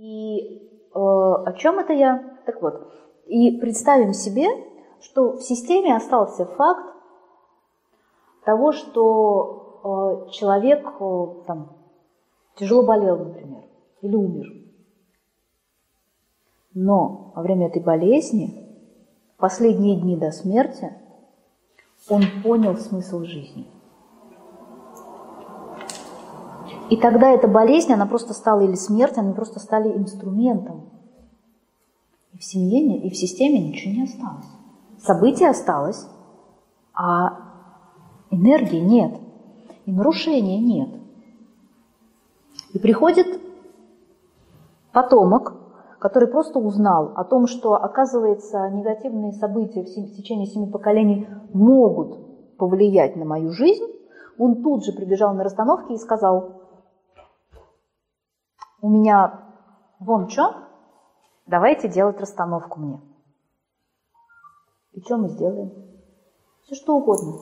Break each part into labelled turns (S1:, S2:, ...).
S1: И э, о чем это я? Так вот, и представим себе, что в системе остался факт того, что э, человек э, там, тяжело болел, например, или умер. Но во время этой болезни, последние дни до смерти, он понял смысл жизни. И тогда эта болезнь, она просто стала, или смерть, они просто стали инструментом. И в семье, и в системе ничего не осталось. Событие осталось, а энергии нет, и нарушения нет. И приходит потомок, который просто узнал о том, что, оказывается, негативные события в течение семи поколений могут повлиять на мою жизнь, он тут же прибежал на расстановки и сказал, у меня вон что, давайте делать расстановку мне. И что мы сделаем? Все что угодно.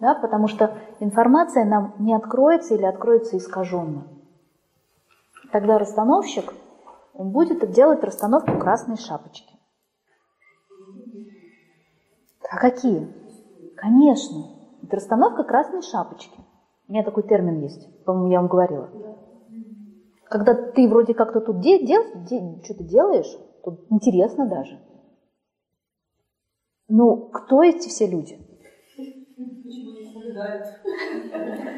S1: Да? Потому что информация нам не откроется или откроется искаженно. Тогда расстановщик – он будет делать расстановку красной шапочки. А какие? Конечно. Это расстановка красной шапочки. У меня такой термин есть, по-моему, я вам говорила. Когда ты вроде как-то тут де- дел, де- что-то делаешь, тут интересно даже. Ну, кто эти все люди?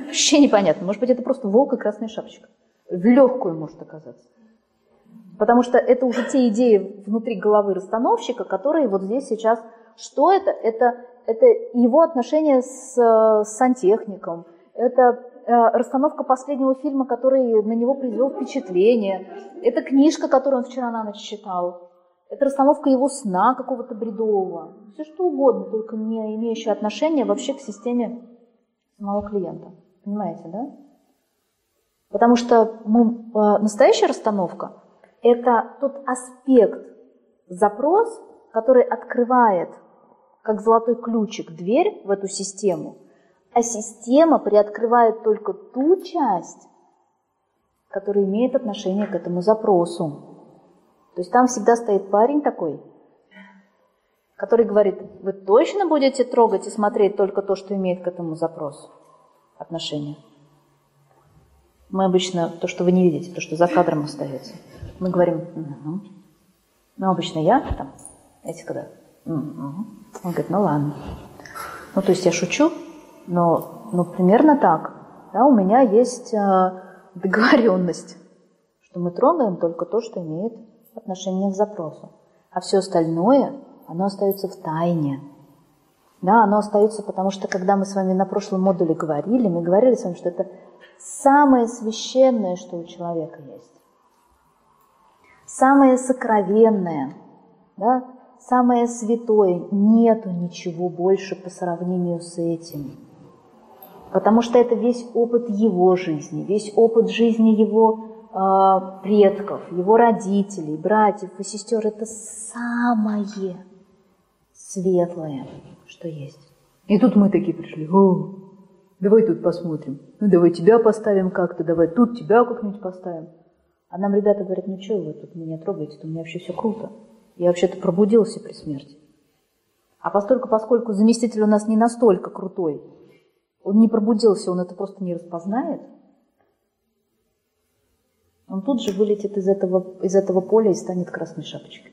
S1: Вообще непонятно. Может быть, это просто волк и красная шапочка. В легкую может оказаться. Потому что это уже те идеи внутри головы расстановщика, которые вот здесь сейчас... Что это? Это, это его отношения с, с сантехником, это расстановка последнего фильма, который на него произвел впечатление, это книжка, которую он вчера на ночь читал, это расстановка его сна какого-то бредового. Все что угодно, только не имеющее отношения вообще к системе самого клиента. Понимаете, да? Потому что мы, э, настоящая расстановка – это тот аспект, запрос, который открывает, как золотой ключик, дверь в эту систему, а система приоткрывает только ту часть, которая имеет отношение к этому запросу. То есть там всегда стоит парень такой, который говорит, вы точно будете трогать и смотреть только то, что имеет к этому запросу отношение. Мы обычно то, что вы не видите, то, что за кадром остается. Мы говорим, угу. ну, обычно я там, знаете, когда, угу. он говорит, ну ладно. Ну, то есть я шучу, но, ну, примерно так. Да, у меня есть э, договоренность, что мы трогаем только то, что имеет отношение к запросу. А все остальное, оно остается в тайне. Да, оно остается, потому что когда мы с вами на прошлом модуле говорили, мы говорили с вами, что это самое священное, что у человека есть самое сокровенное, да, самое святое. Нету ничего больше по сравнению с этим. Потому что это весь опыт его жизни, весь опыт жизни его э, предков, его родителей, братьев и сестер. Это самое светлое, что есть. И тут мы такие пришли, о, давай тут посмотрим. Ну, давай тебя поставим как-то, давай тут тебя как-нибудь поставим. А нам ребята говорят, ну что вы тут меня трогаете, у меня вообще все круто. Я вообще-то пробудился при смерти. А поскольку, поскольку заместитель у нас не настолько крутой, он не пробудился, он это просто не распознает, он тут же вылетит из этого, из этого поля и станет красной шапочкой.